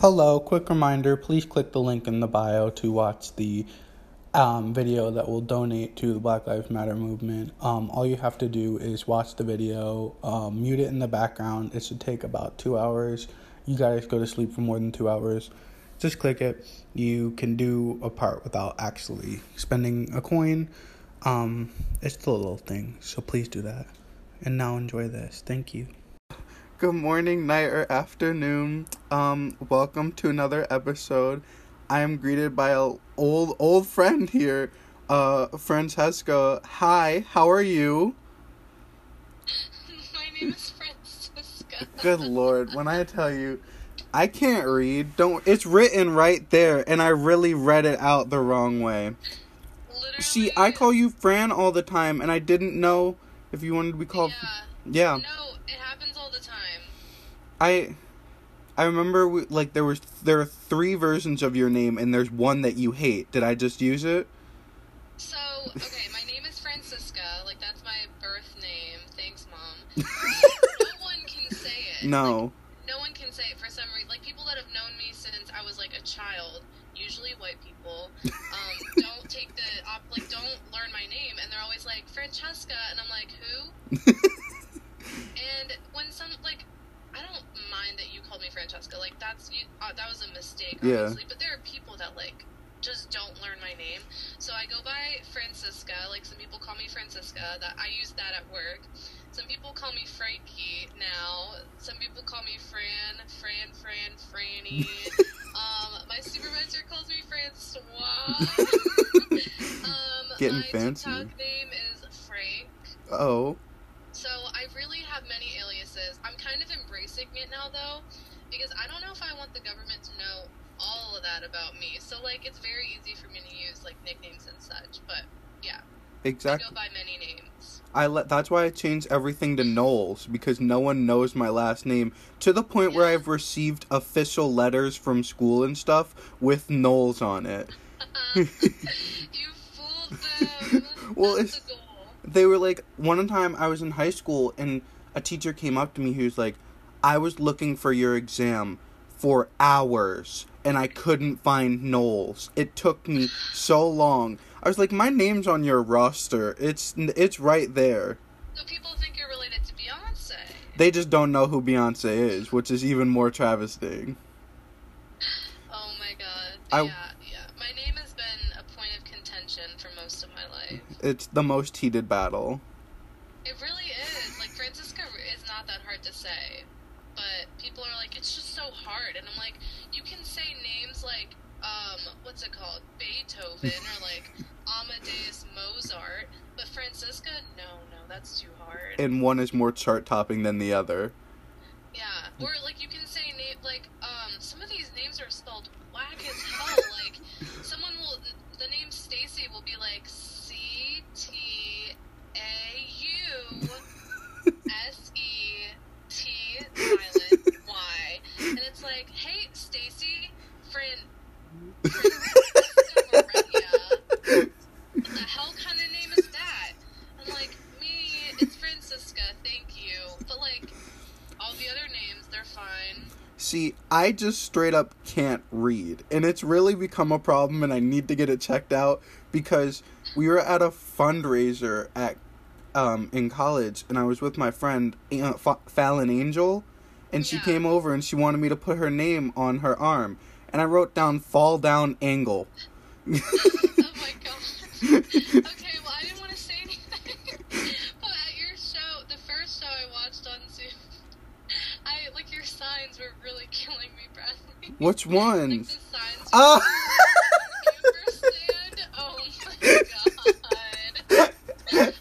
Hello, quick reminder please click the link in the bio to watch the um, video that will donate to the Black Lives Matter movement. Um, all you have to do is watch the video, um, mute it in the background. It should take about two hours. You guys go to sleep for more than two hours. Just click it. You can do a part without actually spending a coin. Um, it's the little thing, so please do that. And now enjoy this. Thank you. Good morning, night, or afternoon. Um, welcome to another episode. I am greeted by a old old friend here, uh, Francesca. Hi, how are you? My name is Francisca. Good lord, when I tell you, I can't read. Don't. It's written right there, and I really read it out the wrong way. Literally. See, I call you Fran all the time, and I didn't know if you wanted to be called. Yeah. Yeah. No, it happens all the time. I I remember we, like there was there are three versions of your name and there's one that you hate. Did I just use it? So, okay, my name is Francisca. Like, that's my birth name. Thanks, Mom. no one can say it. No. No one can say it for some reason. Like, people that have known me since I was, like, a child, usually white people, um, don't take the, op- like, don't learn my name. And they're always like, Francesca. And I'm like, who? And when some like, I don't mind that you called me Francesca. Like that's you. Uh, that was a mistake, Yeah. obviously. But there are people that like just don't learn my name. So I go by Francisca. Like some people call me Francisca. That I use that at work. Some people call me Frankie now. Some people call me Fran, Fran, Fran, Franny. um, my supervisor calls me Francois. um, Getting my fancy. TikTok name is Frank. Oh. So I really have many aliases. I'm kind of embracing it now though, because I don't know if I want the government to know all of that about me. So like it's very easy for me to use like nicknames and such. But yeah, Exactly. I go by many names. I let that's why I changed everything to Knowles because no one knows my last name to the point where I've received official letters from school and stuff with Knowles on it. you fooled them. Well, That's it's- the goal. they were like one time I was in high school and a teacher came up to me who was like, I was looking for your exam for hours and I couldn't find Knowles. It took me so long. I was like, my name's on your roster. It's it's right there. So people think you're related to Beyonce. They just don't know who Beyonce is, which is even more travesting. Oh my god. I- yeah, yeah. My name has been a point of contention for most of my life. It's the most heated battle. It really is. Like Francisca is not that hard to say, but people are like, it's just so hard, and I'm like, you can say names like, um, what's it called, Beethoven or like Amadeus Mozart, but Francisca, no, no, that's too hard. And one is more chart topping than the other. yeah, or like you can say name like, um, some of these names are spelled whack as hell. like, someone will, the name Stacy will be like C T A U. S E T silent Y, and it's like, hey, Stacy, friend, Francisca Maria, what the hell kind of name is that? I'm like, me, it's Francisca, thank you, but like, all the other names, they're fine. See, I just straight up can't read, and it's really become a problem, and I need to get it checked out because we were at a fundraiser at um in college, and I was with my friend Fa- Fallon Angel, and she Yeah. came over and she wanted me to put her name on her arm, and I wrote down "fall down angle." Oh my god. okay, well, I didn't want to say anything, but at your show, the first show I watched on Zoom, I like your signs were really killing me, Bradley. Which Like ones? Ah! Ampersand. Oh my god.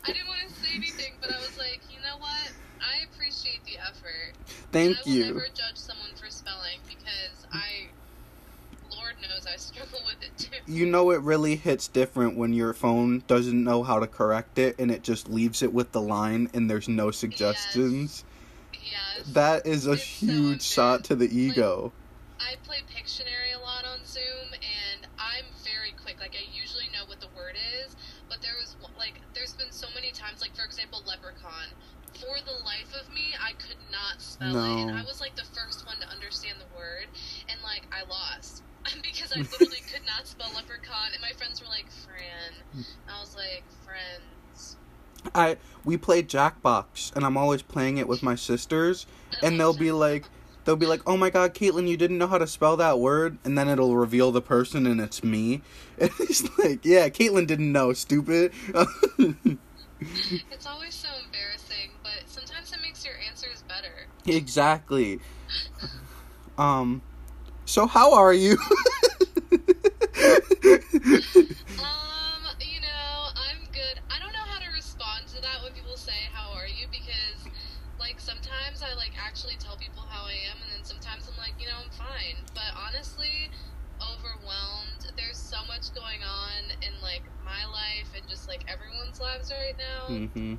I didn't want to say anything, but I was like, you know what? I appreciate the effort. Thank and I will you. never judge someone for spelling because I, Lord knows, I struggle with it too. You know it really hits different when your phone doesn't know how to correct it and it just leaves it with the line and there's no suggestions. Yes. That is a It's so huge shot to the ego. I play Pictionary a lot on Zoom, and I'm very quick. Like I usually know what the word is, but there was like there's been so many times, like for example, leprechaun. For the life of me, I could not spell it, and No. I was like the first one to understand the word, and like I lost because I literally could not spell leprechaun, and my friends were like, "Fran," and I was like, "Friends." I we played Jackbox, and I'm always playing it with my sisters, and they'll be like, they'll be like, "Oh my God, Caitlin, you didn't know how to spell that word," and then it'll reveal the person, and it's me. And it's like, yeah, Caitlin didn't know, stupid. It's always so embarrassing, but sometimes it makes your answers better. exactly. Um, so how are you? Um, you know, I'm good. I don't know how to respond to that when people say, How are you? Because, like, sometimes I, like, actually tell people how I am, and then sometimes I'm like, You know, I'm fine. But honestly, overwhelmed. There's so much going on in, like, my life and just, like, everyone's lives right now. hmm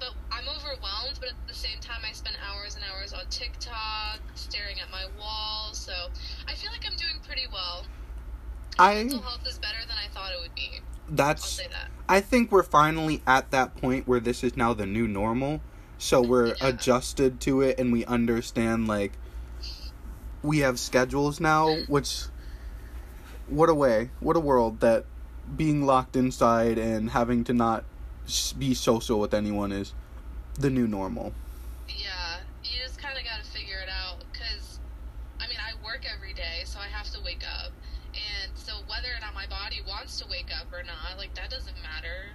But I'm overwhelmed, but at the same time, I spend hours and hours on TikTok, staring at my wall, so I feel like I'm doing pretty well. I Mental health is better than I thought it would be. I'll that's say that. I think we're finally at that point where this is now the new normal. So we're Yeah. adjusted to it and we understand like we have schedules now, which what a way, what a world that being locked inside and having to not be social with anyone is the new normal. Yeah, you just kind of got to figure it out because, I mean, I work every day, so I have to wake up. And so whether or not my body wants to wake up or not, like, that doesn't matter.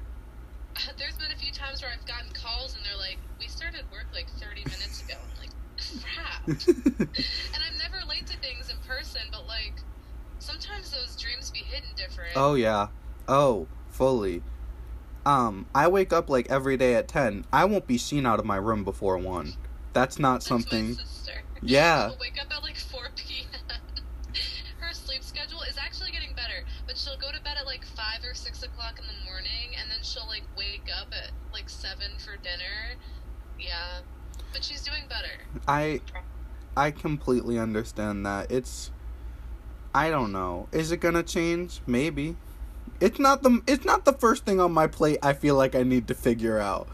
There's been a few times where I've gotten calls and they're like, we started work like 30 minutes ago. I'm like, crap. and I'm never late to things in person, but like, sometimes those dreams be hidden different. oh yeah. Oh, fully. Um, I wake up like every day at 10. I won't be seen out of my room before 1. That's not That's something. Yeah. She'll wake up at like 4 p.m. Her sleep schedule is actually getting better, but she'll go to bed at like 5 or 6 o'clock in the morning, and then she'll like wake up at like 7 for dinner. Yeah. But she's doing better. I I completely understand that. It's I don't know. Is it going to change? Maybe. It's not the it's not the first thing on my plate I feel like I need to figure out.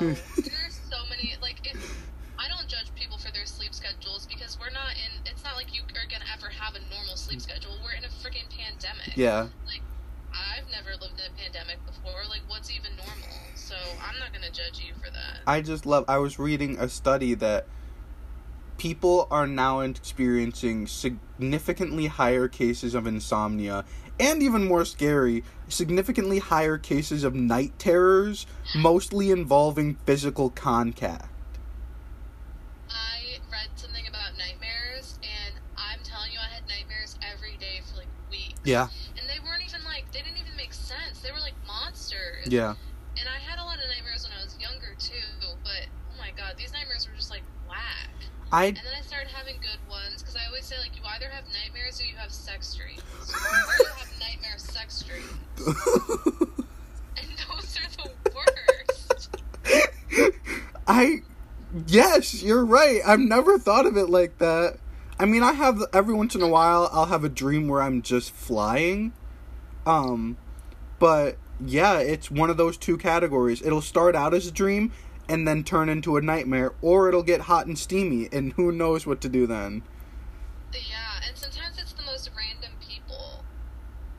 No. There's so many, like, if. I don't judge people for their sleep schedules because we're not in. It's not like you are gonna ever have a normal sleep schedule. We're in a freaking pandemic. Yeah. Like, I've never lived in a pandemic before. Like, what's even normal? So I'm not gonna judge you for that. I just love I was reading a study that people are now experiencing significantly higher cases of insomnia and even more scary, significantly higher cases of night terrors, mostly involving physical contact. I read something about nightmares, and I'm telling you, I had nightmares every day for like weeks. Yeah. And they weren't even like they didn't even make sense. They were like monsters. Yeah. And I had a lot of nightmares when I was younger too, but oh my god, these nightmares were just like whack. I And then I started having good ones because I always say like you either have nightmares or you have sex dreams. or you have nightmare sex dreams, and those are the worst. I yes, you're right. I've never thought of it like that. I mean, I have every once in a while I'll have a dream where I'm just flying. Um but yeah, it's one of those two categories. It'll start out as a dream and then turn into a nightmare or it'll get hot and steamy and who knows what to do then. Yeah, and sometimes it's the most random people.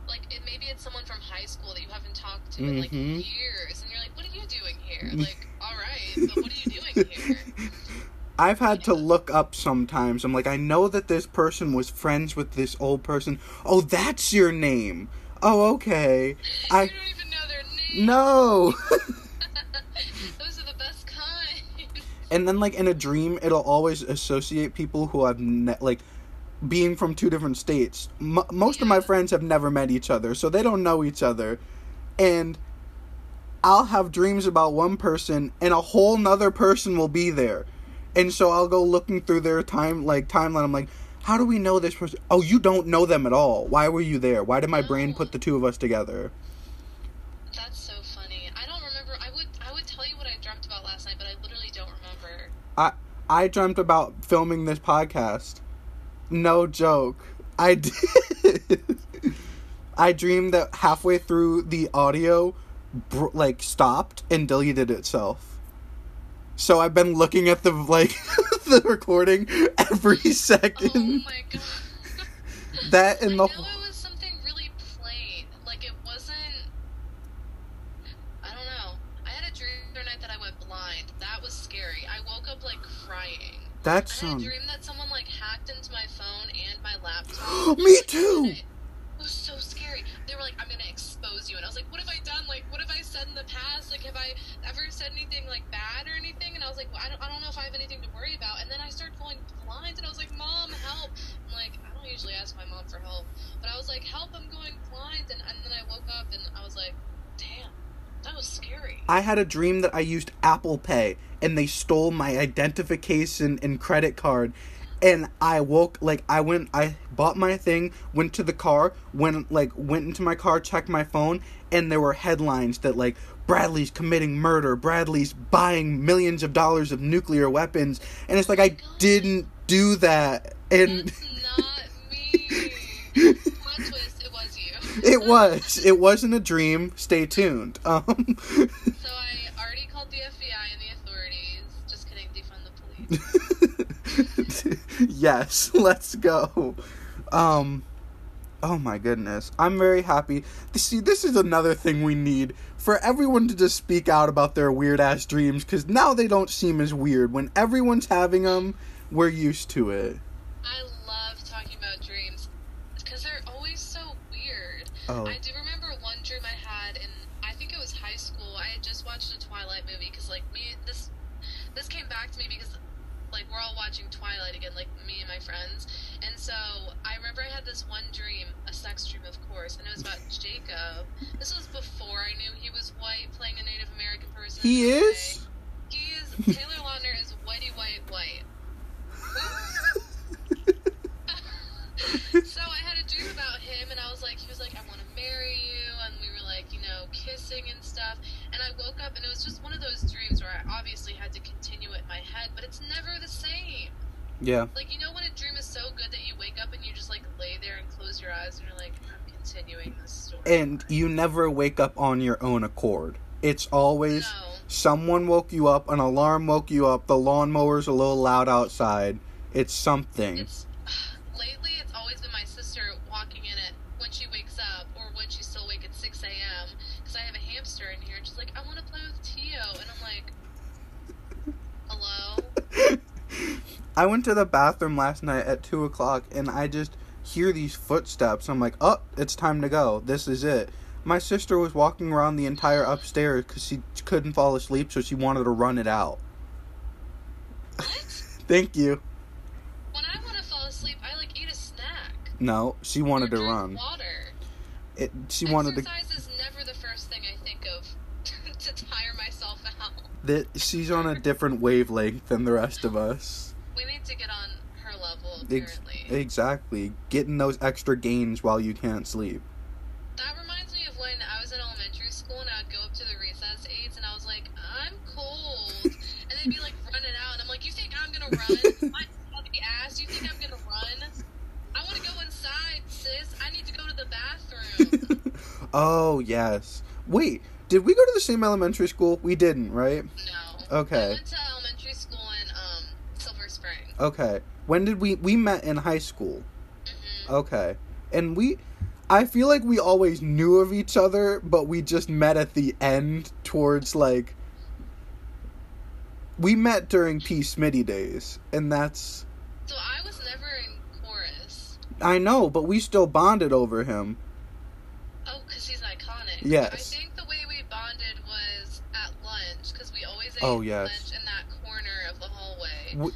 Like it, maybe it's someone from high school that you haven't talked to in like Mhm. years, and you're like, "What are you doing here?" Like, all right, but what are you doing here? I've had to look up sometimes. I'm like, I know that this person was friends with this old person. Oh, that's your name. Oh, okay. I don't even know their name. no. And then like in a dream, it'll always associate people who I've ne- like being from two different states. M- most of my friends have never met each other, so they don't know each other. And I'll have dreams about one person, and a whole nother person will be there. And so I'll go looking through their time like timeline. I'm like, how do we know this person? Oh, you don't know them at all. Why were you there? Why did my brain put the two of us together? That's so funny. I don't remember. I would I would tell you what I dreamt about last night, but I literally don't remember. I I dreamt about filming this podcast. No joke. I did. I dreamed that halfway through the audio br- like stopped and deleted itself. So I've been looking at the like the recording every Oh second. my god. that and the I know it was something really plain. Like it wasn't. I don't know. I had a dream the other night that I went blind. That was scary. I woke up like crying. that I had a sounds. dream that someone like hacked into my phone and my laptop. Me too. It was so scary. They were like, "I'm gonna expose you," and I was like, "What have I done? Like, what have I said in the past? Like, have I ever said anything like bad or anything?" And I was like, well, I, don't, "I don't know if I have anything to worry about." And then I started going blind, and I was like, "Mom, help!" I'm like, I don't usually ask my mom for help, but I was like, "Help! I'm going blind!" And, and then I woke up, and I was like, "Damn, that was scary." I had a dream that I used Apple Pay and they stole my identification and credit card. And I woke like I went I bought my thing, went to the car, went like went into my car, checked my phone, and there were headlines that like Bradley's committing murder, Bradley's buying millions of dollars of nuclear weapons, and it's like I oh didn't do that. And That's not it was. It wasn't a dream. Stay tuned. Um So I already called the FBI and the authorities. Just kidding, defund the police. yes, let's go. Um oh my goodness. I'm very happy. See, this is another thing we need for everyone to just speak out about their weird ass dreams cuz now they don't seem as weird when everyone's having them. We're used to it. I love talking about dreams because they're always so weird. Oh. I do remember one dream I had in I think it was high school. I had just watched a Twilight movie because like me this this came back to me because like we're all watching Twilight again, like me and my friends. And so I remember I had this one dream, a sex dream, of course, and it was about Jacob. This was before I knew he was white, playing a Native American person. He is? He is. Taylor Lautner is whitey white white. so I had a dream about him, and I was like, he was like, I want to marry you, and we were like, you know, kissing and stuff. And I woke up, and it was just one of those dreams where I obviously had to continue it in my head, but it's never the same. Yeah. Like, you know, when a dream is so good that you wake up and you just like lay there and close your eyes, and you're like, I'm continuing this story. And you never wake up on your own accord. It's always no, someone woke you up, an alarm woke you up, the lawnmower's a little loud outside. It's something. it's lately it's always been my sister walking in it when she wakes up or when she's still awake at 6 a.m. because I have a hamster in here, and she's like, I want to play with Tio, and I'm like, hello. I went to the bathroom last night at two o'clock and I just hear these footsteps. I'm like, oh, it's time to go. This is it. My sister was walking around the entire upstairs because she couldn't fall asleep, so she wanted to run it out. What? Thank you. When I want to fall asleep, I like eat a snack. No, she wanted or to run. Water. It, she wanted to. Exercise is never the first thing I think of to tire myself out. That she's on a different wavelength than the rest of us. To get on her level, Ex- exactly. Getting those extra gains while you can't sleep. That reminds me of when I was in elementary school and I would go up to the recess aides and I was like, I'm cold. And they'd be like running out and I'm like, You think I'm gonna run? My chubby ass, you think I'm gonna run? I wanna go inside, sis. I need to go to the bathroom. oh yes. Wait, did we go to the same elementary school? We didn't, right? No. Okay. I went to elementary school in um Silver Spring. Okay. When did we we met in high school? hmm Okay. And we I feel like we always knew of each other, but we just met at the end towards like we met during P Smitty days, and that's So I was never in chorus. I know, but we still bonded over him. Oh, because he's iconic. Yes. I think the way we bonded was at lunch because we always ate Oh, yes. lunch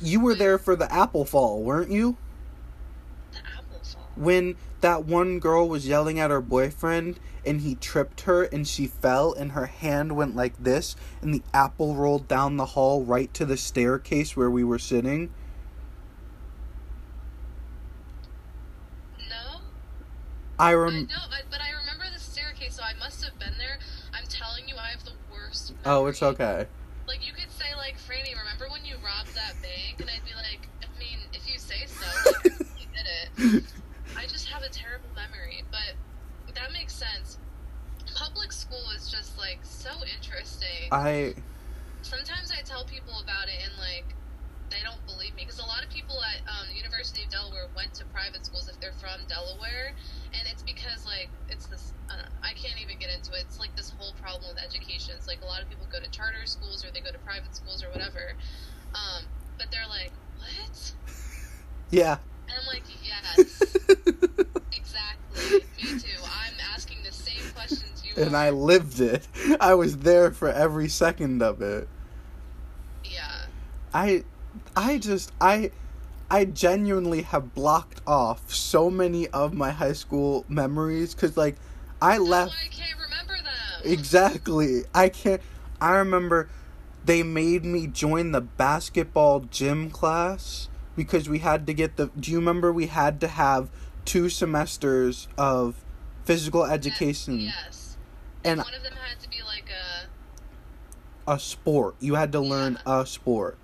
You were there for the apple fall, weren't you? The apple fall. When that one girl was yelling at her boyfriend and he tripped her and she fell and her hand went like this and the apple rolled down the hall right to the staircase where we were sitting. No? I I rem know, I, but I remember the staircase, so I must have been there. I'm telling you, I have the worst. Oh, it's okay. I just have a terrible memory, but that makes sense. Public school is just like so interesting. I Sometimes I tell people about it and like they don't believe me because a lot of people at um, University of Delaware went to private schools. If they're from Delaware, and it's because like it's this. I, I can't even get into it. It's like this whole problem with education. It's like a lot of people go to charter schools or they go to private schools or whatever, um, but they're like, what? Yeah. And I'm like, yes, exactly. Me too. I'm asking the same questions you and. I lived it. I was there for every second of it. yeah. I I just I I genuinely have blocked off so many of my high school memories cuz like I That's left I can't remember them. exactly. I can't I remember they made me join the basketball gym class because we had to get the do you remember we had to have two semesters of physical education Yes. And One of them had to be like a. a sport. You had to learn a sport.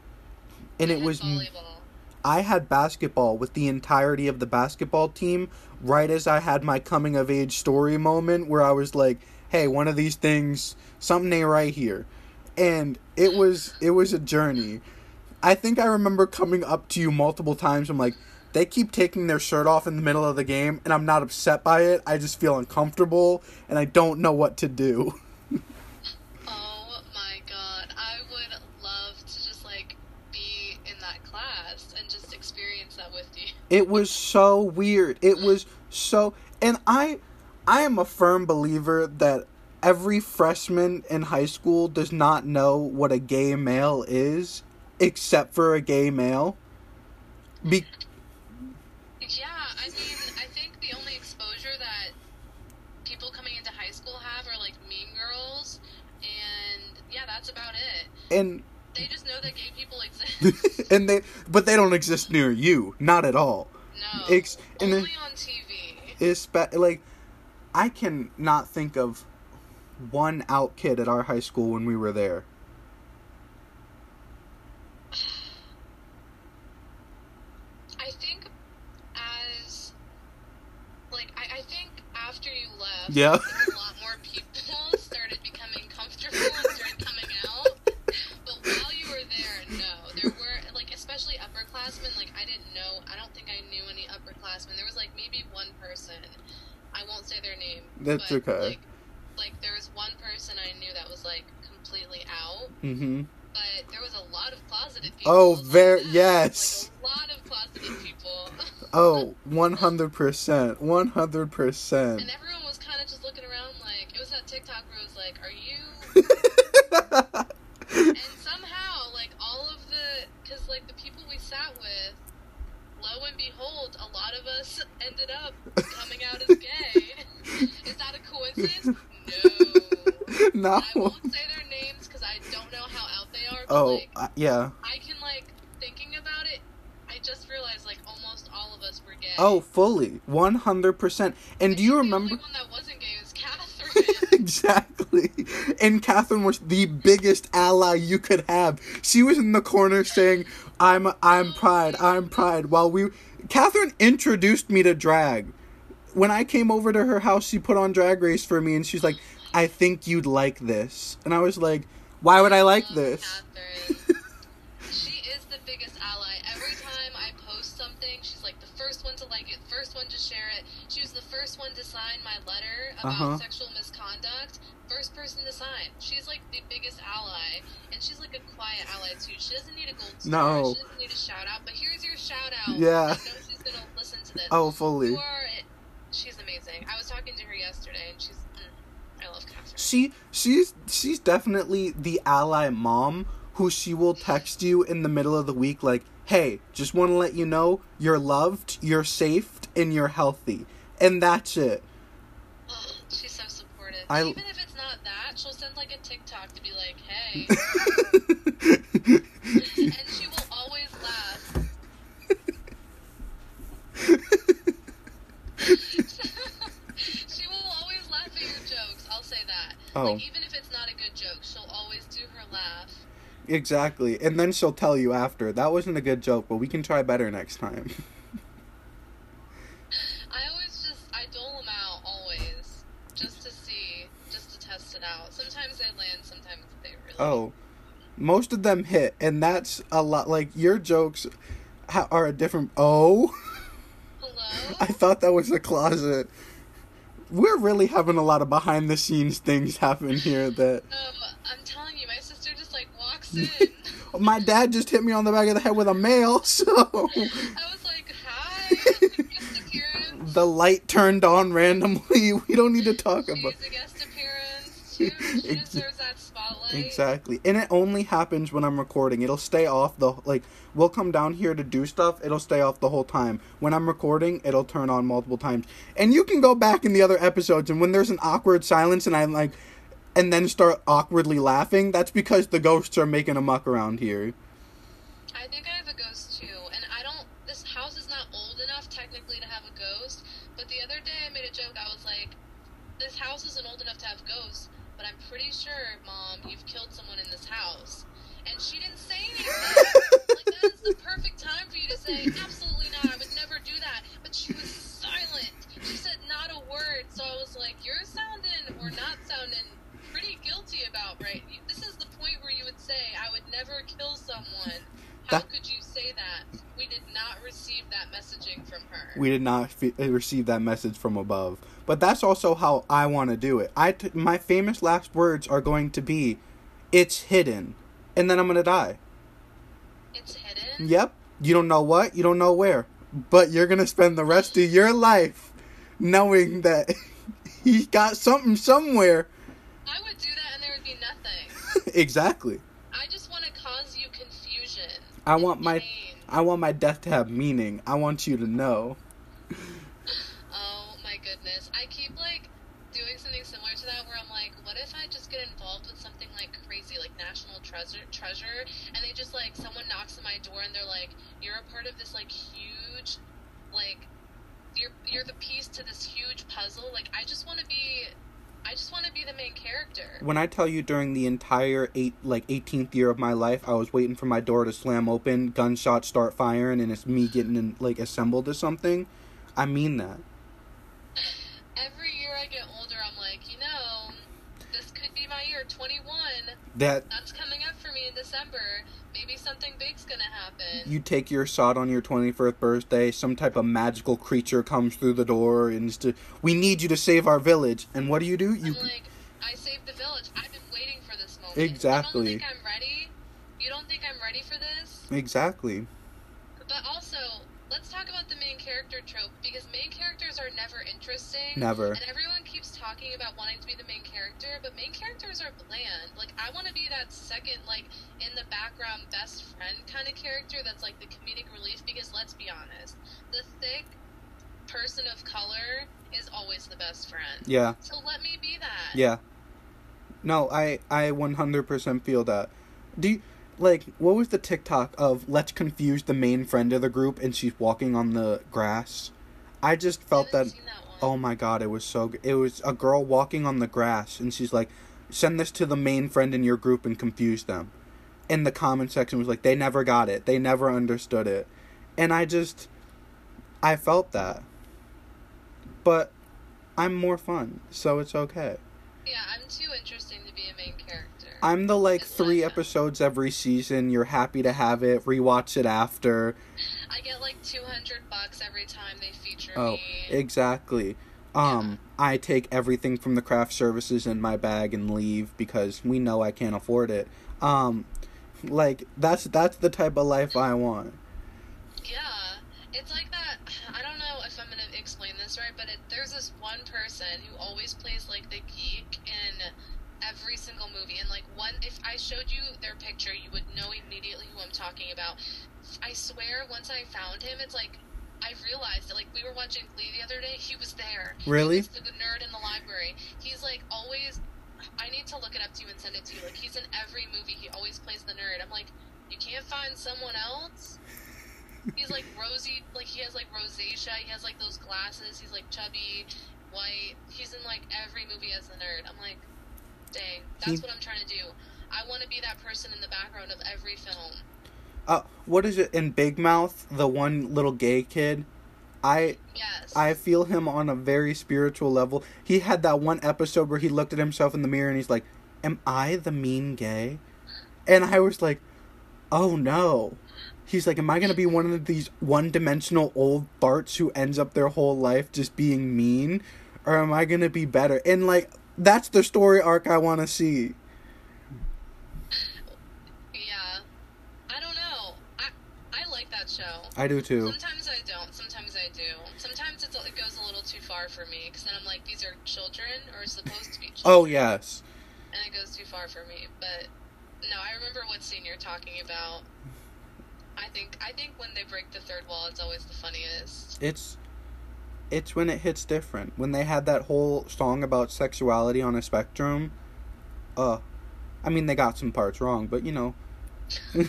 And I it was volleyball. I had basketball with the entirety of the basketball team right as I had my coming of age story moment where I was like, "Hey, one of these things, something ain't right here." And it was it was a journey. I think I remember coming up to you multiple times. I'm like, they keep taking their shirt off in the middle of the game, and I'm not upset by it. I just feel uncomfortable, and I don't know what to do. Oh my god, I would love to just like be in that class and just experience that with you. It was so weird. It was so and I I am a firm believer that every freshman in high school does not know what a gay male is except for a gay male. Be- Yeah, I mean, I think the only exposure that people coming into high school have are like Mean Girls, and yeah, that's about it. and They just know that gay people exist. and they but they don't exist near you, not at all. No, and only then- on TV. It's like I can not think of one out kid at our high school when we were there. I think as like I, I think after you left, Yeah. Upperclassmen. There was like maybe one person. I won't say their name. That's but, okay. Like, like there was one person I knew that was like completely out, Mm-hmm. but there was a lot of closeted people. Oh, like yes. Like a lot of closeted people. Oh, 100%. 100%. And everyone was kind of just looking around like, it was that TikTok where it was like, are you. and somehow, like, all of the. Because, like, the people we sat with, lo and behold, a lot of us ended up coming out as gay. Is that a coincidence? No. no. I won't say their names because I don't know how out they are, but, Oh, like, uh, yeah. I can, like, thinking about it, I just realized, like, almost all of us were gay. Oh, fully. 100%. And do you The remember? only one that wasn't gay was Catherine. exactly. And Catherine was the biggest ally you could have. She was in the corner saying, "I'm I'm pride, I'm pride." While we Catherine introduced me to drag. When I came over to her house, she put on Drag Race for me and she's like, "I think you'd like this." And I was like, "Why would I like this?" Catherine. First one to like it, first one to share it. She was the first one to sign my letter about Uh-huh. sexual misconduct. First person to sign. She's like the biggest ally, and she's like a quiet ally too. She doesn't need a gold star. No. She doesn't need a shout out. But here's your shout out. Yeah. I know she's gonna listen to this. Oh, fully. Are. She's amazing. I was talking to her yesterday, and she's. Mm, I love Catherine. She she's she's definitely the ally mom who she will text you in the middle of the week like, "Hey, just want to let you know you're loved, you're safe, and you're healthy." And that's it. She's so supportive. I- Even if it's not that, she'll send like a TikTok to be like, "Hey," and she will always laugh. she will always laugh at your jokes. I'll say that. Oh. Like even if it's not a good joke, she'll always do her laugh. Exactly. And then she'll tell you after, "That wasn't a good joke, but we can try better next time." I always just I dole them out always, just to see, just to test it out. Sometimes they land, sometimes they really. oh, most of them hit, and that's a lot like your jokes ha- are a different Oh. Hello. I thought that was a closet. We're really having a lot of behind the scenes things happen here that Um, I'm telling you, my sister just like walks in. My dad just hit me on the back of the head with a mail, so I was like, "Hi, the light turned on randomly. We don't need to talk about She's a guest appearance. She, she deserves that spotlight. Exactly. And it only happens when I'm recording. It'll stay off the like we'll come down here to do stuff, it'll stay off the whole time. When I'm recording, it'll turn on multiple times. And you can go back in the other episodes and when there's an awkward silence and I'm like and then start awkwardly laughing, that's because the ghosts are making a muck around here. I think I have a ghost too, and I don't. This house is not old enough technically to have a ghost. But the other day I made a joke. I was like, "This house isn't old enough to have ghosts, but I'm pretty sure, Mom, you've killed someone in this house." And she didn't say anything. like that is the perfect time for you to say, "Absolutely not. I would never do that." But she was silent. She said not a word. So I was like, "You're sounding or not sounding." Guilty about right. This is the point where you would say, "I would never kill someone." How That- could you say that? We did not receive that messaging from her. We did not f- eh, receive that message from above. But that's also how I want to do it. I t- my famous last words are going to be it's hidden and then I'm going to die. it's hidden. Yep. You don't know what, you don't know where, but you're going to spend the rest of your life knowing that he got something somewhere. I would do that and there would be nothing. Exactly. I just want to cause you confusion. I want my Pain. I want my death to have meaning. I want you to know. Oh my goodness. I keep like doing something similar to that where I'm like, what if I just get involved with something like crazy, like National Treasure treasure and they just like someone knocks on my door and they're like, You're a part of this like huge like you're you're the piece to this huge puzzle. Like I just wanna be I just wanna be the main character. When I tell you during the entire eight like 18th year of my life, I was waiting for my door to slam open, gunshots start firing, and it's me getting in, like assembled to something. I mean that. Every year I get older I'm like, you know, this could be my year, twenty one. That That's coming up for me in December. Maybe something big's gonna happen. you take your shot on your 21st birthday, some type of magical creature comes through the door and is to, we need you to save our village. And what do you do? You I'm like, I saved the village. I've been waiting for this moment. Exactly. You don't think I'm ready? You don't think I'm ready for this? exactly. But also, let's talk about the main character trope because main characters are never interesting. Never. And everyone talking about wanting to be the main character, but main characters are bland. Like, I want to be that second, like, in the background best friend kind of character that's like the comedic relief because let's be honest, the thick person of color is always the best friend. Yeah. So let me be that. Yeah. No, I I 100% feel that. Do you like what was the TikTok of let's confuse the main friend of the group and she's walking on the grass? I just felt I that that. Oh my god, it was so good. It was a girl walking on the grass and she's like send this to the main friend in your group and confuse them. And the comment section was like they never got it. They never understood it. And I just I felt that. But I'm more fun, so it's okay. Yeah, I'm too interesting to be a main character. I'm the like three episodes every season. You're happy to have it. Rewatch it after. I get like 200 bucks every time they feature Oh, me. exactly. Um, I take everything from the craft services in my bag and leave because we know I can't afford it. Um, like that's that's the type of life I want. Yeah, it's like that. I don't know if I'm gonna explain this right, but it, there's this one person who always plays like the every single movie. And like one, if I showed you their picture, you would know immediately who I'm talking about. I swear, once I found him, it's like I realized that like we were watching Glee the other day. He was there. Really? The nerd in the library. He's like always. I need to look it up to you and send it to you. Like he's in every movie. He always plays the nerd. I'm like, you can't find someone else. He's like rosy, like he has like rosacea. He has like those glasses. He's like chubby, white. He's in like every movie as the nerd. I'm like, that's what I'm trying to do. I want to be that person in the background of every film. Uh, what is it in Big Mouth? The one little gay kid. I Yes. I feel him on a very spiritual level. He had that one episode where he looked at himself in the mirror and he's like, "Am I the mean gay?" And I was like, "Oh no." he's like, Am I gonna be one of these one dimensional old farts who ends up their whole life just being mean? Or am I gonna be better? And like that's the story arc I wanna see. Yeah. I don't know. I I like that show. I do too. Sometimes I don't. Sometimes I do. Sometimes it's, it goes a little too far for me because then I'm like, these are children or supposed to be children. Oh yes. And it goes too far for me. But no, I remember what scene you're talking about. I think I think when they break the third wall, it's always the funniest. It's it's when it hits different. When they had that whole song about sexuality on a spectrum. Uh I mean they got some parts wrong, but you know. You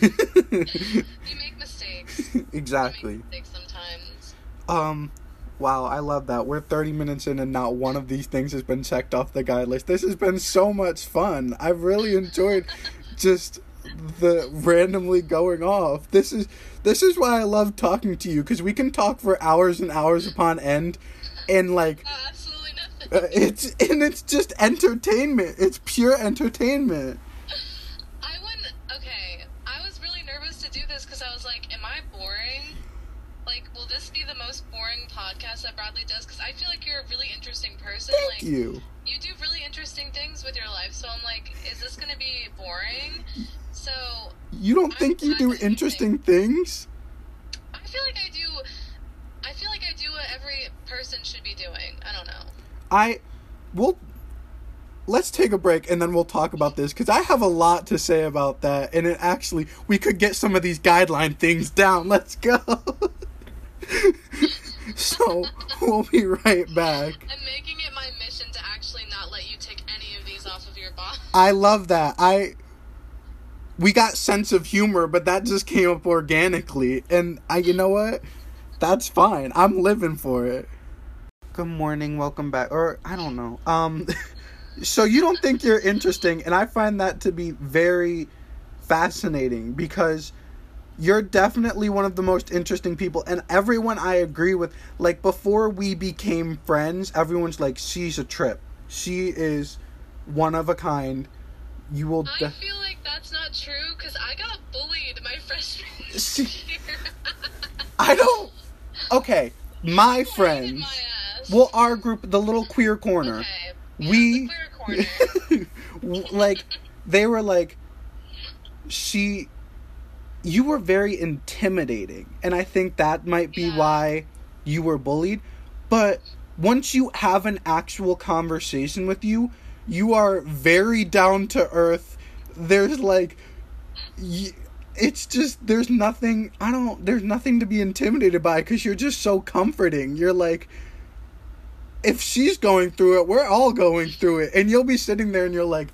make mistakes. exactly. You make mistakes sometimes. Um, wow, I love that. We're 30 minutes in and not one of these things has been checked off the guide list. This has been so much fun. I've really enjoyed just the randomly going off. This is this is why I love talking to you because we can talk for hours and hours upon end and like Oh, absolutely nothing. uh, it's and it's just entertainment. It's pure entertainment. I wouldn't. Okay, I was really nervous to do this because I was like, "Am I boring? Like, will this be the most boring podcast that Bradley does?" Because I feel like you're a really interesting person. Thank like, you. you do really interesting things with your life. So I'm like, is this gonna be boring? So You don't think you do interesting things? I feel like I do. I feel like I do what every person should be doing. I don't know. I will let's take a break and then we'll talk about this because I have a lot to say about that and it actually we could get some of these guideline things down. Let's go. so we'll be right back. I'm making it my mission to actually not let you take any of these off of your box. I love that. I we got sense of humor, but that just came up organically and I you know what? That's fine. I'm living for it. Good morning, welcome back. Or I don't know. Um so you don't think you're interesting and I find that to be very fascinating because you're definitely one of the most interesting people and everyone I agree with like before we became friends everyone's like she's a trip she is one of a kind you will I feel like that's not true because I got bullied my freshman See- year. I don't okay my friends my well our group the little queer corner Okay. Yeah, we queer corner. like they were like she you were very intimidating and i think that might be Yeah. why you were bullied but once you have an actual conversation with you you are very down to earth there's like it's just there's nothing i don't there's nothing to be intimidated by because you're just so comforting you're like if she's going through it, we're all going through it. And you'll be sitting there and you're like,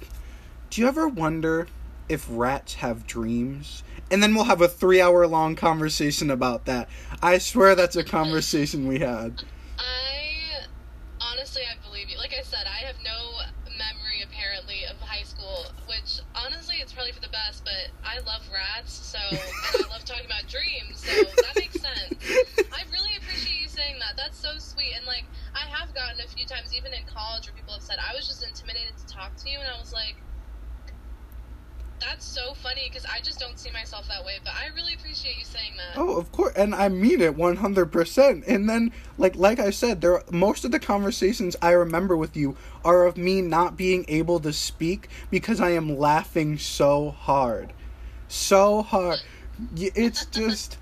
Do you ever wonder if rats have dreams? And then we'll have a three hour long conversation about that. I swear that's a conversation we had. I honestly, I believe you. Like I said, I have no memory apparently of high school, which honestly, it's probably for the best. But I love rats, so and I love talking about dreams, so that makes sense. I really appreciate you saying that. That's so sweet. And like, I have gotten a few times, even in college, where people have said I was just intimidated to talk to you, and I was like. That's so funny because I just don't see myself that way, but I really appreciate you saying that. Oh, of course, and I mean it one hundred percent. And then, like, like I said, there most of the conversations I remember with you are of me not being able to speak because I am laughing so hard, so hard. It's just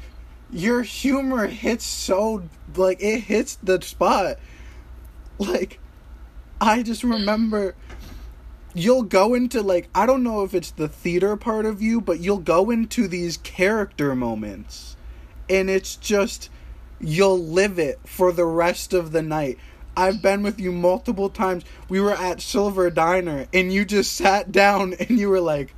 your humor hits so like it hits the spot. Like, I just remember you'll go into like I don't know if it's the theater part of you, but you'll go into these character moments and it's just you'll live it for the rest of the night. I've been with you multiple times. We were at Silver Diner and you just sat down and you were like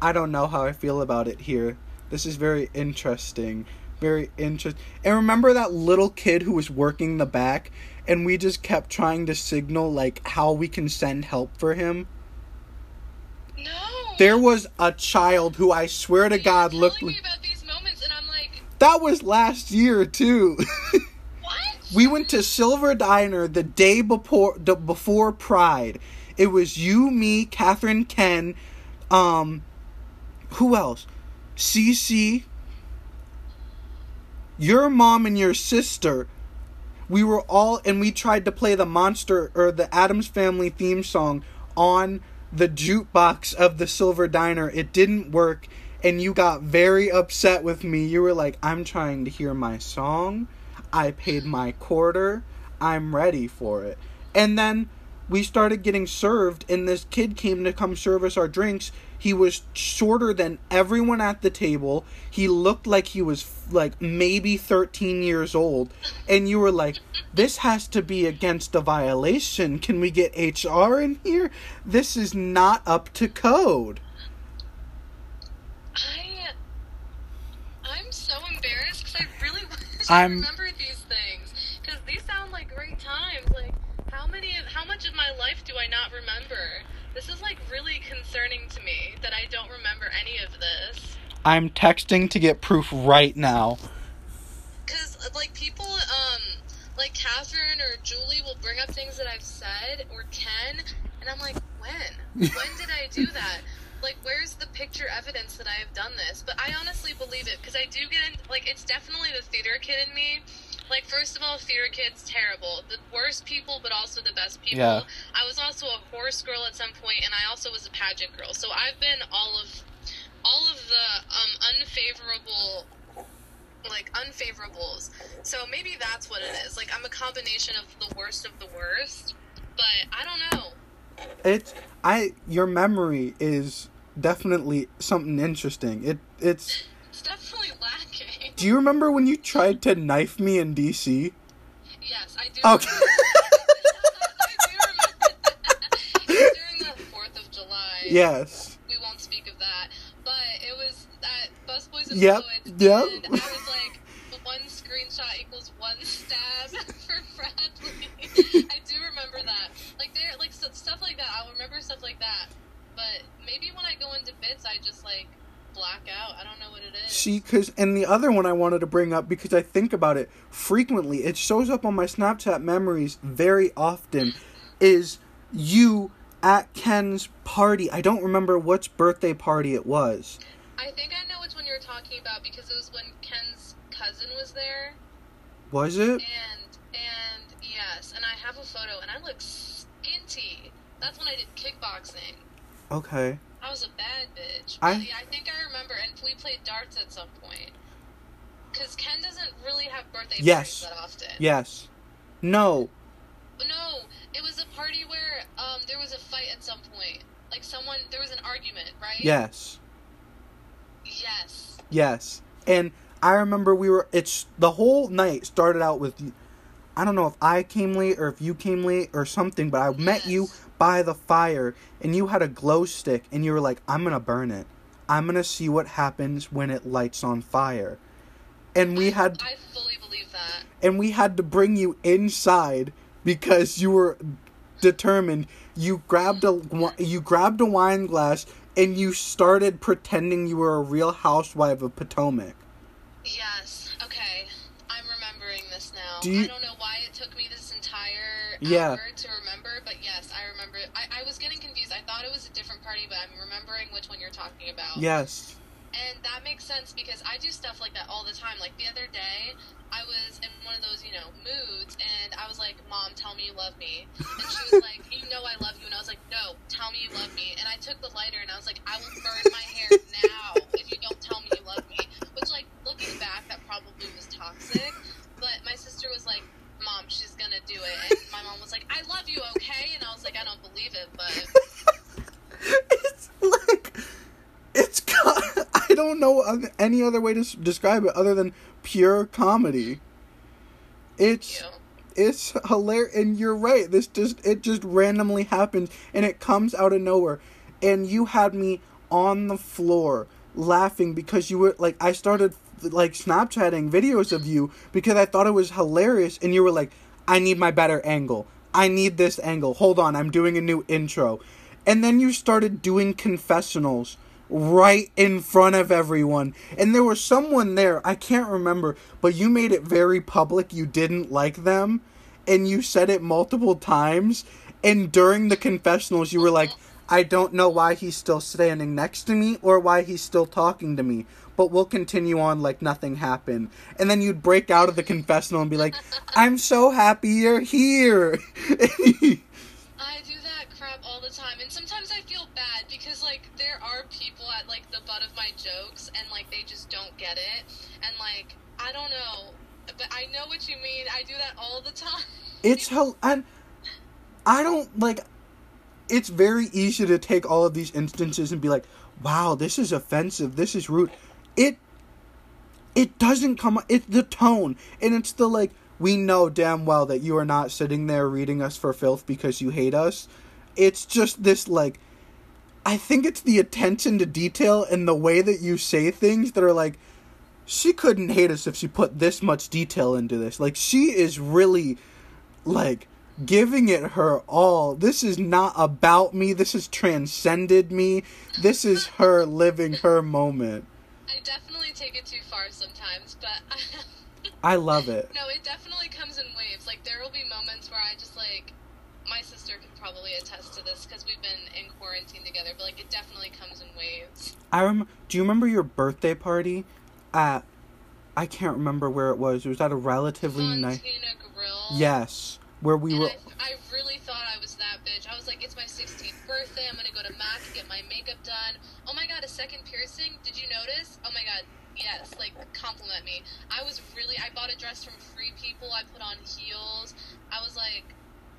I don't know how I feel about it here. This is very interesting. Very interesting. And remember that little kid who was working the back and we just kept trying to signal like how we can send help for him? No. There was a child who I swear to God looked me about these moments, and I'm like, that was last year too. what? we went to Silver Diner the day before the, before Pride. It was you, me, Catherine, Ken, um, who else? CC, your mom and your sister we were all and we tried to play the monster or the Addams Family theme song on the jukebox of the Silver Diner. It didn't work and you got very upset with me. You were like, "I'm trying to hear my song. I paid my quarter. I'm ready for it." And then we started getting served and this kid came to come serve us our drinks. He was shorter than everyone at the table. He looked like he was like maybe 13 years old. And you were like this has to be against a violation. Can we get hr in here? This is not up to code. I, I'm so embarrassed because I really wish I'm- I remembered these things because these sound like great times. Like, how many, how much of my life do I not remember? This is like really concerning to me that I don't remember any of this. i'm texting to get proof right now Cause like people, um, like Catherine or Julie will bring up things that I've said or Ken, and I'm like, when? When did I do that? Like, where's the picture evidence that I have done this? But I honestly believe it because I do get in. Like, it's definitely the theater kid in me. Like, first of all, theater kids terrible. The worst people, but also the best people. Yeah. I was also a horse girl at some point, and I also was a pageant girl. So I've been all of all of the um, unfavorable like unfavorables. So maybe that's what it is. Like I'm a combination of the worst of the worst, but I don't know. it's i your memory is definitely something interesting it it's It's definitely lacking. Do you remember when you tried to knife me in dc Yes, I do. Okay. Remember. I do remember that. It was during the Fourth of July. yes We won't speak of that, but it was at Busboys and Yep, Fluids, yep. and I was like, one screenshot equals one stab for Bradley. I do remember that. Like there, like so, stuff like that. I'll remember stuff like that. But maybe when I go into bits, I just like black out. I don't know what it is. See, because, and the other one I wanted to bring up because I think about it frequently, it shows up on my Snapchat memories very often, is you at Ken's party. I don't remember which birthday party it was. I think I know which one you're talking about because it was when Ken's cousin was there, Was it? and and yes, and I have a photo, and I look skinty. That's when I did kickboxing. Okay. I was a bad bitch. I- yeah, I think I remember, and we played darts at some point. Because Ken doesn't really have birthday Yes. parties that often. Yes. No. No, it was a party where um there was a fight at some point. Like someone, there was an argument, right? Yes. Yes. Yes. And I remember we were, it's, the whole night started out with, I don't know if I came late or if you came late or something, but I met you Yes. By the fire and you had a glow stick and you were like, I'm gonna burn it. I'm gonna see what happens when it lights on fire. And we I- had I fully believe that. and we had to bring you inside because you were determined. You grabbed a you grabbed a wine glass and you started pretending you were a real housewife of Potomac. Yes. Okay. I'm remembering this now. Do you- I don't know why it took me this entire Yeah. hour to remember, but yes, I remember it. I, I was getting confused. I thought it was a different party, but I'm remembering which one you're talking about. Yes. And that makes sense because I do stuff like that all the time. Like the other day, I was in one of those, you know, moods, and I was like, "Mom, tell me you love me." And she was like, "You know I love you," and I was like, "No, tell me you love me." And I took the lighter and I was like, "I will burn my hair now gonna do it," and my mom was like, "I love you, okay?" And I was like, "I don't believe it, but." it's like it's I don't know any other way to describe it other than pure comedy. It's it's hilarious and you're right this just it just randomly happens and it comes out of nowhere and you had me on the floor laughing because you were like i started like snapchatting videos of you because i thought it was hilarious and you were like i need my better angle i need this angle hold on i'm doing a new intro and then you started doing confessionals right in front of everyone. And there was someone there, I can't remember, but you made it very public you didn't like them. And you said it multiple times. And during the confessionals, you were like, I don't know why he's still standing next to me or why he's still talking to me. But we'll continue on like nothing happened. And then you'd break out of the confessional and be like, I'm so happy you're here. I do that crap all the time, and sometimes I feel bad because like there are people at like the butt of my jokes, and like they just don't get it, and like I don't know, but I know what you mean. I do that all the time. it's hell and I don't like it's very easy to take all of these instances and be like, wow, this is offensive, this is rude. It it doesn't come it's the tone and it's the like we know damn well that you are not sitting there reading us for filth because you hate us. It's just this like I think it's the attention to detail and the way that you say things that are like she couldn't hate us if she put this much detail into this. Like she is really like giving it her all. This is not about me. This has transcended me. This is her living her moment. I definitely take it too far sometimes, but I love it. no, it definitely comes in waves. Like there will be moments where I just like my sister could probably attest to this because we've been in quarantine together, but like it definitely comes in waves. I rem- Do you remember your birthday party at? I can't remember where it was. It was at a relatively nice. Grill. Yes, where we and were. I, I thought I was that bitch. I was like, it's my 16th birthday. I'm gonna go to MAC and get my makeup done. Oh my god, a second piercing? Did you notice? Oh my god, yes. Like, compliment me. I was really. I bought a dress from Free People. I put on heels. I was like,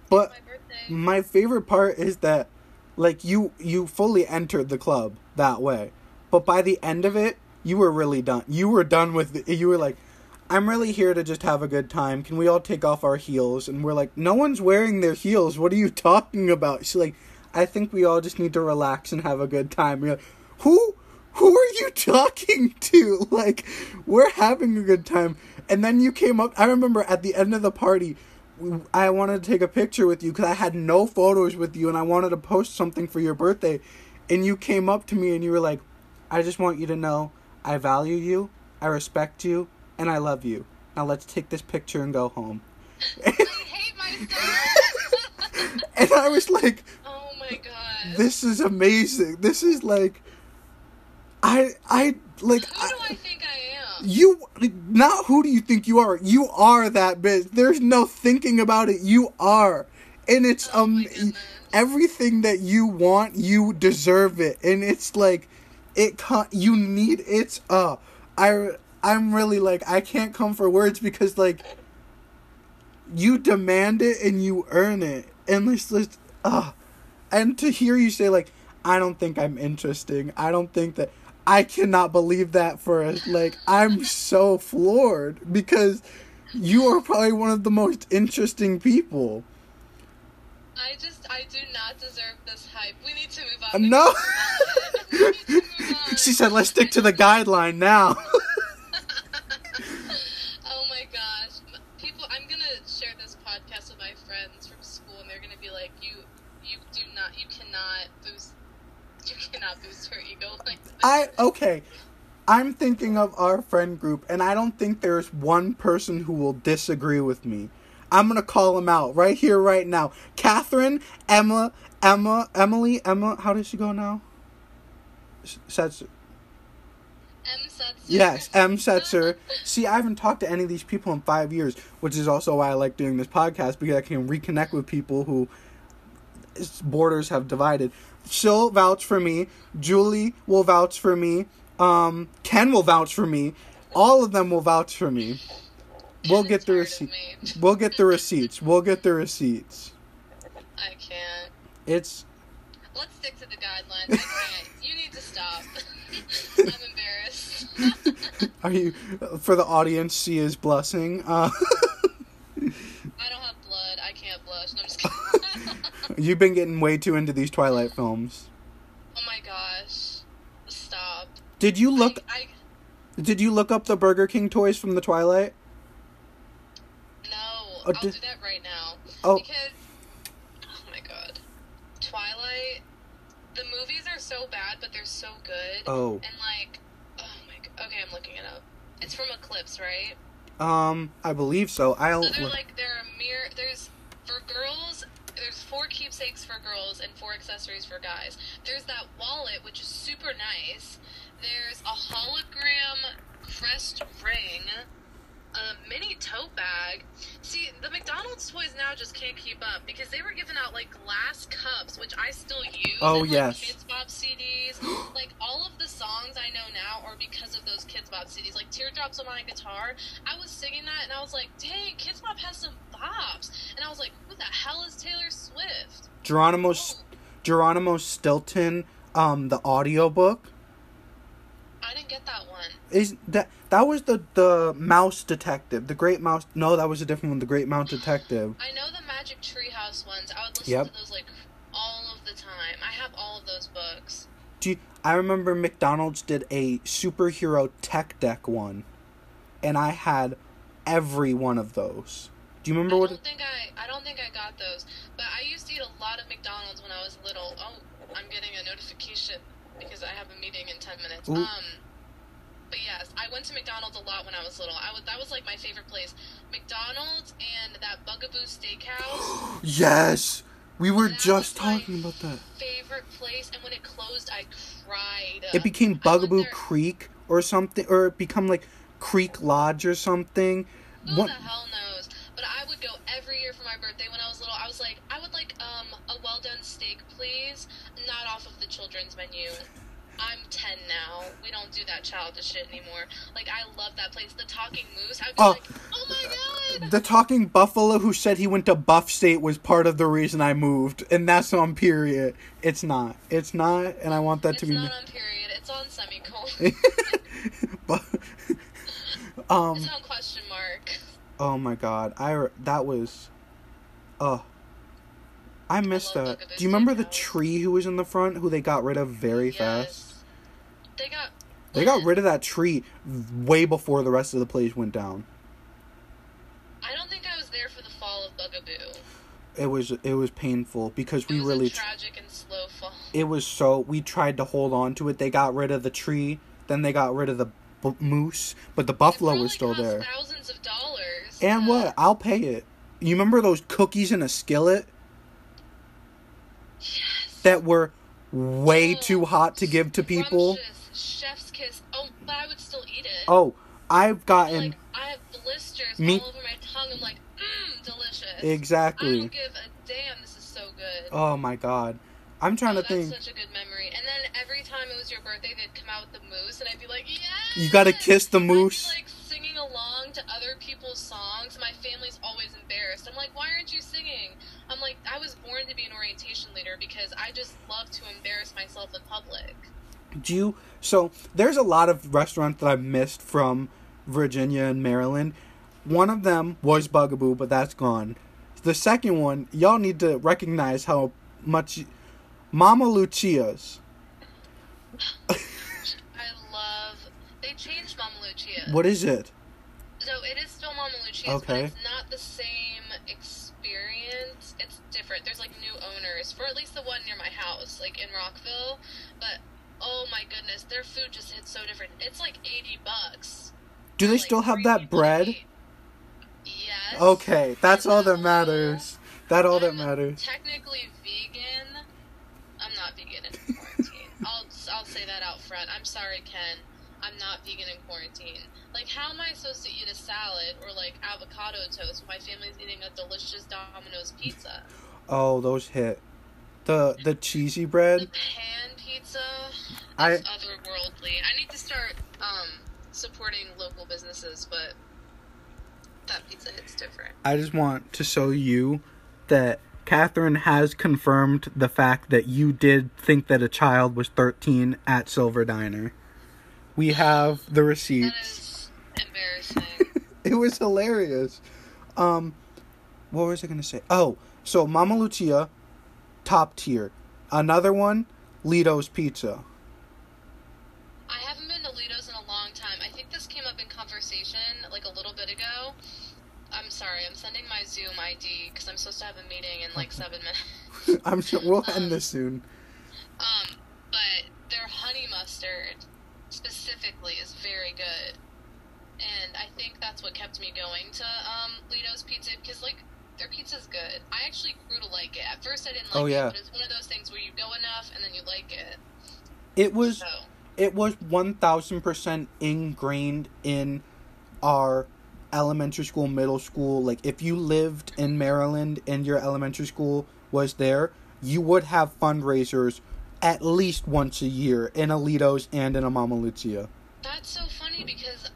But my birthday. my favorite part is that, like you you fully entered the club that way, but by the end of it, you were really done. You were done with. The, you were like. I'm really here to just have a good time. Can we all take off our heels? And we're like, no one's wearing their heels. What are you talking about? She's like, I think we all just need to relax and have a good time. We're like, who who are you talking to? Like, we're having a good time. And then you came up. I remember at the end of the party, I wanted to take a picture with you because I had no photos with you and I wanted to post something for your birthday. And you came up to me and you were like, I just want you to know I value you, I respect you, and I love you. Now let's take this picture and go home. I hate myself. And I was like, oh my god. this is amazing. This is like I I like Who do I think I am? you not who do you think you are? You are that bitch. There's no thinking about it. You are. And it's Oh um everything that you want, you deserve it. And it's like it you need it's uh I I'm really like I can't come for words because like you demand it and you earn it. And just uh and to hear you say like I don't think I'm interesting. I don't think that I cannot believe that for us. Like I'm so floored because you are probably one of the most interesting people. I just, I do not deserve this hype. We need to move on. No. need to move on. We need to move on. she said, "Let's stick to the guideline now." oh my gosh. M- People, I'm gonna share this podcast with my friends from school, and they're gonna be like, "You, you do not, you cannot boost, you cannot boost her ego like this." I okay. I'm thinking of our friend group, and I don't think there's one person who will disagree with me. I'm gonna call them out right here, right now. Catherine, Emma, Emma, Emily, Emma. How does she go now? Setzer. M Setzer. Yes, M. Setzer. See, I haven't talked to any of these people in five years, which is also why I like doing this podcast because I can reconnect with people who borders have divided. She'll vouch for me. Julie will vouch for me. Um, Ken will vouch for me. All of them will vouch for me. We'll get the hard receipt. We'll get the receipts. We'll get the receipts. I can't. It's Let's stick to the guidelines. I can't. You need to stop. I'm embarrassed. are you for the audience? She is blessing. Uh, I don't have blood. I can't blush. No, I'm just kidding. You've been getting way too into these Twilight films. oh my gosh. Stop. Did you look? I, Did you look up the Burger King toys from the Twilight? No. Oh, I'll did- do that right now. Oh. Because oh my god. Twilight the movies are so bad but they're so good. Oh. And like oh my god. Okay, I'm looking it up. It's from Eclipse, right? Um, I believe so. I'll. So they're like there are a mirror there's for girls there's four keepsakes for girls and four accessories for guys. There's that wallet which is super nice. There's a hologram crest ring, a mini tote bag. See, the McDonald's toys now just can't keep up because they were giving out like glass cups, which I still use. Oh, and, like, yes. Kidz Bop CDs. like all of the songs I know now are because of those Kidz Bop CDs. Like Teardrops on My Guitar. I was singing that and I was like, dang, Kidz Bop has some bops. And I was like, who the hell is Taylor Swift? Geronimo Oh, Geronimo Stilton, um, the audiobook. I didn't get that one. Is that that was the the mouse detective, the great mouse? No, that was a different one. The great mouse detective. I know the Magic Treehouse ones. I would listen Yep. to those like all of the time. I have all of those books. Do you, I remember McDonald's did a superhero tech deck one, and I had every one of those. Do you remember I what? don't think I I don't think I got those. But I used to eat a lot of McDonald's when I was little. Oh, I'm getting a notification because I have a meeting in ten minutes. Ooh. Um but yes, I went to McDonald's a lot when I was little. I was that was like my favorite place. McDonald's and that Bugaboo Steakhouse. Yes, we were That just talking about that. Favorite place, and when it closed, I cried. It became Bugaboo Creek or something, or it become like Creek Lodge or something. Who What? the hell knows? I would go every year for my birthday when I was little. I was like, I would like um a well done steak, please, not off of the children's menu. I'm ten now. We don't do that childish shit anymore. Like I love that place. The Talking Moose. I'd be Oh. like, oh my god. The talking buffalo who said he went to Buff State was part of the reason I moved, and that's on period. It's not. It's not, and I want that It's to be. not on period. It's on semicolon. but, um. it's on question mark. Oh my god, I that was, uh, I missed that. Do you remember the tree who was in the front who they got rid of very fast? They got. They got rid of that tree way before the rest of the place went down. I don't think I was there for the fall of Bugaboo. It was it was painful because we really tragic and slow fall. it was so we tried to hold on to it. They got rid of the tree, then they got rid of the b- moose, but the buffalo was still there. Thousands of dollars. And what? I'll pay it. You remember those cookies in a skillet Yes. that were way Oh, too hot to give to people? Chef's kiss. Oh, but I would still eat it. Oh, I've gotten Like I have blisters Me- all over my tongue. I'm like, mmm, delicious. I exactly. don't give a damn. This is so good. Oh my god. I'm trying Oh, to that's think. such a good memory. And then every time it was your birthday, they'd come out with the moose, and I'd be like, yes. You gotta kiss the moose. like singing along to other songs. My family's always embarrassed. I'm like, why aren't you singing? I'm like, I was born to be an orientation leader because I just love to embarrass myself in public. Do you so there's a lot of restaurants that I've missed from Virginia and Maryland. One of them was Bugaboo, but that's gone. The second one, y'all need to recognize how much Mamma Lucia's. I love. They changed Mamma Lucia. What is it? So it is Okay. but it's not the same experience. It's different. There's like new owners for at least the one near my house, like in Rockville. But oh my goodness, their food just hits so different. It's like eighty bucks. Do they Like, still have that bread? Yes. Okay, that's all that uh-huh. matters. That all that I'm matters. Technically vegan. I'm not vegan in quarantine. I'll I'll say that out front. I'm sorry, Ken. I'm not vegan in quarantine. Like, how am I supposed to eat a salad or like avocado toast when my family's eating a delicious Domino's pizza? Oh, those hit. The the cheesy bread. The pan pizza. I otherworldly. I need to start um, supporting local businesses, but that pizza hits different. I just want to show you that Catherine has confirmed the fact that you did think that a child was 13 at Silver Diner. We have the receipts. Is embarrassing. It was hilarious. Um, what was I gonna say? Oh, so Mamma Lucia, top tier. Another one, Ledo's Pizza. I haven't been to Ledo's in a long time. I think this came up in conversation like a little bit ago. I'm sorry, I'm sending my Zoom ID because I'm supposed to have a meeting in like seven minutes. I'm sure we'll end this soon. Um, but their honey mustard specifically is very good, and I think that's what kept me going to um Ledo's Pizza because like their pizza's good. I actually grew to like it. At first, I didn't like Oh, yeah. it, but it's one of those things where you go enough and then you like it. It was So it was 1000% ingrained in our elementary school, middle school. Like, if you lived in Maryland and your elementary school was there, you would have fundraisers at least once a year in Alitos and in a Mamma Lucia. That's so funny because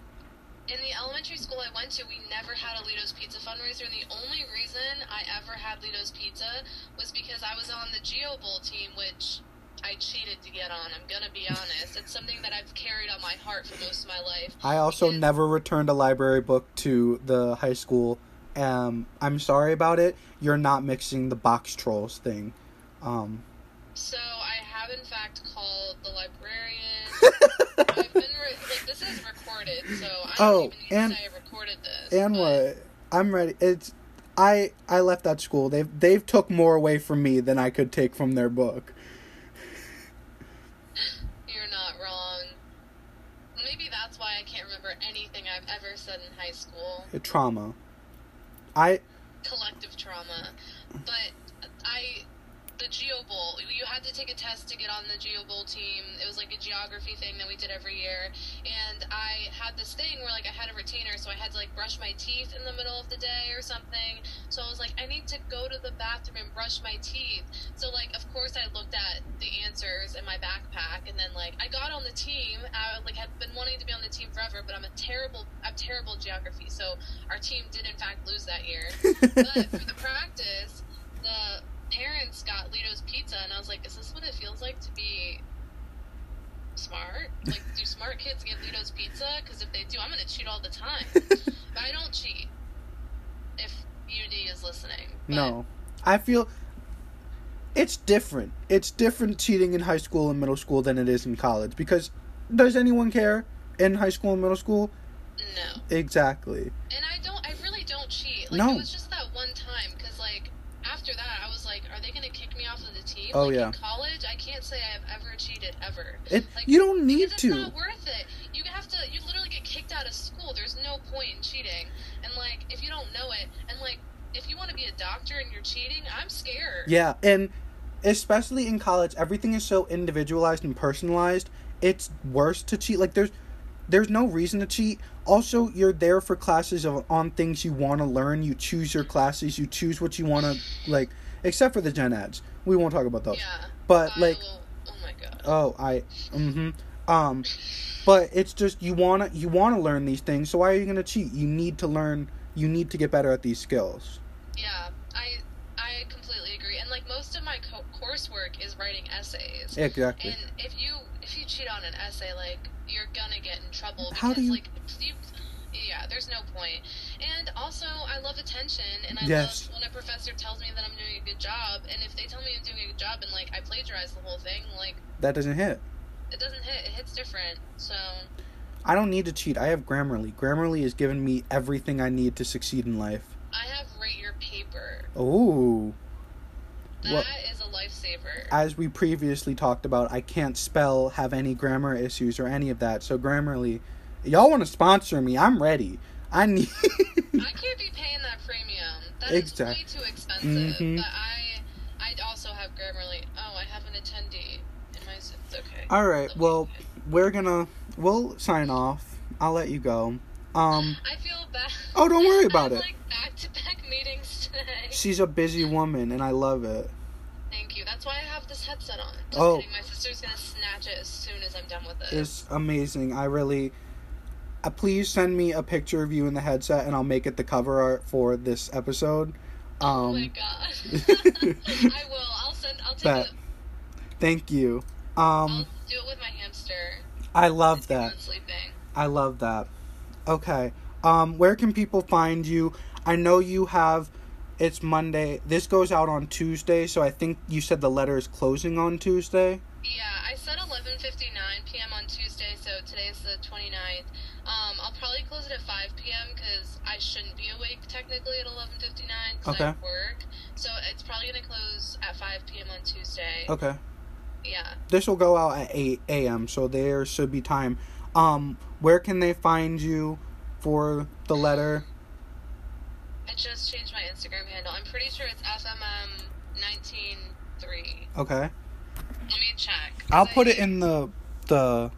in the elementary school I went to, we never had a Ledos Pizza fundraiser. And the only reason I ever had Ledos Pizza was because I was on the Geo Bowl team, which I cheated to get on. I'm gonna be honest. It's something that I've carried on my heart for most of my life. I also Because- never returned a library book to the high school. Um, I'm sorry about it. You're not mixing the box trolls thing. Um, So I have in fact called the librarian. I've been re- like this is recorded, so I don't Oh, even need and- to say I recorded this. and what? I'm ready. It's I I left that school. They've they've took more away from me than I could take from their book. You're not wrong. Maybe that's why I can't remember anything I've ever said in high school. Trauma. I Collective trauma. Geo Bowl, you had to take a test to get on the Geo Bowl team. It was like a geography thing that we did every year. And I had this thing where, like, I had a retainer, so I had to, like, brush my teeth in the middle of the day or something. So I was like, I need to go to the bathroom and brush my teeth. So, like, of course, I looked at the answers in my backpack, and then, like, I got on the team. I, like, had been wanting to be on the team forever, but I'm a terrible, I'm terrible geography. So our team did, in fact, lose that year. But for the practice, the parents got Ledo's pizza, and I was like, is this what it feels like to be smart? Like, do smart kids get Ledo's pizza? Because if they do, I'm going to cheat all the time. but I don't cheat. If UD is listening. But no. I feel it's different. It's different cheating in high school and middle school than it is in college because does anyone care in high school and middle school? No. Exactly. And I don't, I really don't cheat. Like, No. it was just that one time, because, like, after that, I was like, are they to kick me off of the team? Oh, like, yeah. in college, I can't say I have ever cheated, ever. It Like, you don't need because it's to. not worth it. You have to. You literally get kicked out of school. There's no point in cheating. And like, if you don't know it, and like, if you want to be a doctor and you're cheating, I'm scared. Yeah, and especially in college, everything is so individualized and personalized. It's worse to cheat. Like there's there's no reason to cheat. Also, you're there for classes of on things you want to learn. You choose your classes. You choose what you want to like. Except for the gen ads, we won't talk about those. Yeah. But I like, will- oh my god. oh, I, mm-hmm, um, but it's just you wanna you wanna learn these things. So why are you gonna cheat? You need to learn. You need to get better at these skills. Yeah. I I completely agree. And like, most of my co- coursework is writing essays. Exactly. And if you if you cheat on an essay, like you're gonna get in trouble because How do you- like you, yeah, there's no point. And also, I love attention, and I Yes. love when a professor tells me that I'm doing a good job. And if they tell me I'm doing a good job, and like I plagiarize the whole thing, like That doesn't hit. it doesn't hit. It hits different. So I don't need to cheat. I have Grammarly. Grammarly has given me everything I need to succeed in life. I have rate your paper. Oh. That Well- is a lifesaver. As we previously talked about, I can't spell, have any grammar issues, or any of that. So Grammarly, y'all want to sponsor me? I'm ready. I need. I can't be paying that premium. That is Exact- way too expensive. Mhm. But I, I also have Grammarly. Oh, I have an attendee. In my, it's okay. All right. Okay. Well, we're gonna we'll sign off. I'll let you go. Um, I feel bad. Oh, don't worry I about have, it. Like back to back meetings today. she's a busy woman, and I love it. Thank you. That's why I have this headset on. Just Oh. kidding. My sister's gonna snatch it as soon as I'm done with this. It's amazing. I really. Uh, please send me a picture of you in the headset, and I'll make it the cover art for this episode. oh my Um, gosh. I will. I'll send. I'll take it. thank you. I'll Um, do it with my hamster. I love that. I love that. Okay. Um, where can people find you? I know you have. It's Monday. This goes out on Tuesday, so I think you said the letter is closing on Tuesday. Yeah, I said 11:59 p.m. on Tuesday, so today's the 29th. Um, I'll probably close it at 5 p.m. because I shouldn't be awake technically at 11:59 because Okay. I work. So it's probably gonna close at 5 p.m. on Tuesday. Okay. Yeah. This will go out at 8 a.m., so there should be time. Um, where can they find you for the letter? I just changed my Instagram handle. I'm pretty sure it's FMM193. Okay. Let me check. I'll I- put it in the the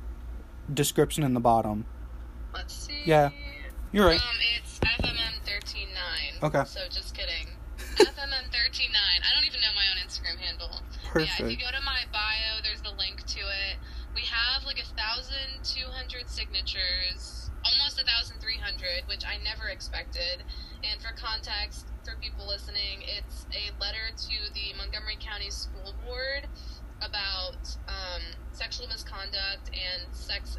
description in the bottom. Yeah, You're right. Um, it's FMM thirteen nine. Okay. So just kidding. FMM thirteen nine. I don't even know my own Instagram handle. Perfect. Yeah, if you go to my bio, there's the link to it. We have like a thousand two hundred signatures, almost a thousand three hundred, which I never expected. And for context, for people listening, it's a letter to the Montgomery County School Board about um, sexual misconduct and sex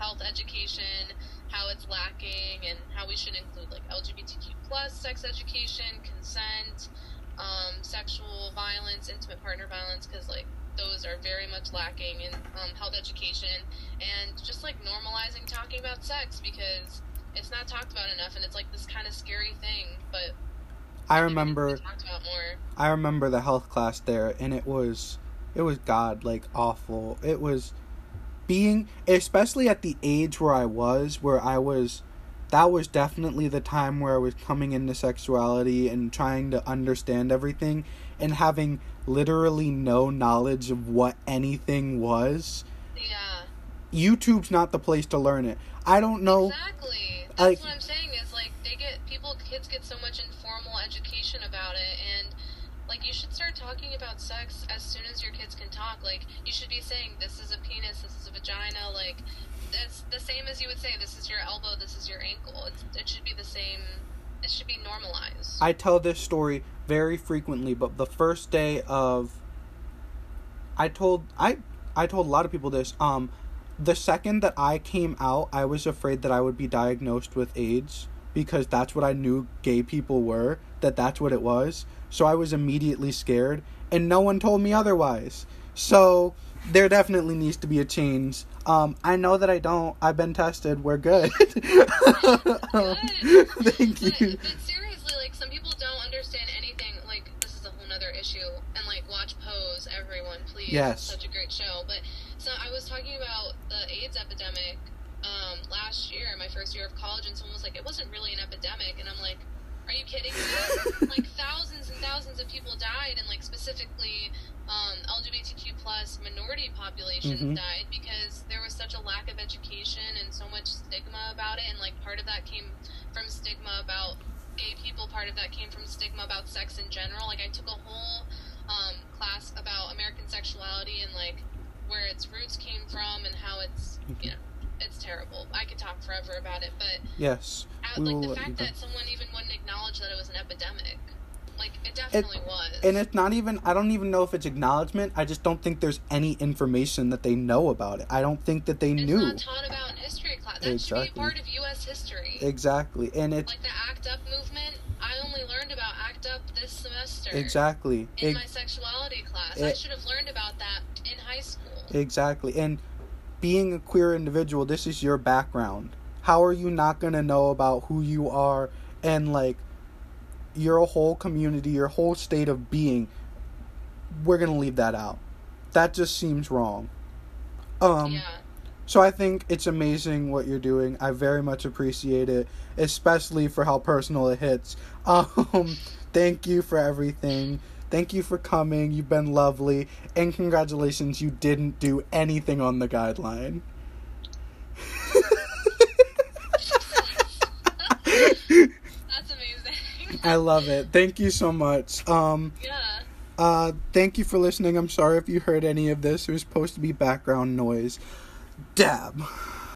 health education, how it's lacking, and how we should include like LGBTQ plus sex education, consent, um, sexual violence, intimate partner violence, because like those are very much lacking in um, health education, and just like normalizing talking about sex because it's not talked about enough, and it's like this kind of scary thing, but I it needs to be remember talked about more. I remember the health class there and it was it was god like awful. It was being especially at the age where I was where I was that was definitely the time where I was coming into sexuality and trying to understand everything and having literally no knowledge of what anything was. Yeah. YouTube's not the place to learn it. I don't know Exactly. That's like- what I'm saying is like they get people kids get so much informal education about it and like you should start talking about sex as soon as your kids can talk. Like you should be saying this is a penis, this is a vagina, like it's the same as you would say this is your elbow, this is your ankle. It's, it should be the same it should be normalized. I tell this story very frequently, but the first day of I told I I told a lot of people this. Um the second that I came out, I was afraid that I would be diagnosed with AIDS because that's what I knew gay people were, that that's what it was. So I was immediately scared and no one told me otherwise. So there definitely needs to be a change. Um I know that I don't. I've been tested. We're good. Thank But, you. but seriously, like some people don't understand anything. Like this is a whole nother issue. And like watch Pose, everyone, please. Yes. Such a great show. But so I was talking about the AIDS epidemic um, last year, my first year of college, and someone was like, "It wasn't really an epidemic," and I'm like. Are you kidding me? like thousands and thousands of people died, and like specifically um, LGBTQ plus minority populations Mhm. died because there was such a lack of education and so much stigma about it, and like part of that came from stigma about gay people. Part of that came from stigma about sex in general. Like I took a whole um, class about American sexuality and like where its roots came from and how it's you know it's terrible. I could talk forever about it, but Yes. We like the fact that someone even wouldn't acknowledge that it was an epidemic, like it definitely was. And it's not even, I don't even know if it's acknowledgement. I just don't think there's any information that they know about it. I don't think that they it's knew. not taught about in history class. That should Exactly. be part of U.S. history. Exactly. And it's, like the ACT UP movement, I only learned about ACT UP this semester. exactly. In Ex- my sexuality class, eh I should have learned about that in high school. Exactly. And being a queer individual, this is your background. How are you not going to know about who you are and like your whole community, your whole state of being? We're going to leave that out. That just seems wrong. Um yeah. So I think it's amazing what you're doing. I very much appreciate it, especially for how personal it hits. Um, thank you for everything. Thank you for coming. You've been lovely, and congratulations, you didn't do anything on the guideline. That's amazing. I love it. Thank you so much. Um, yeah. uh, thank you for listening. I'm sorry if you heard any of this. It was supposed to be background noise. Dab.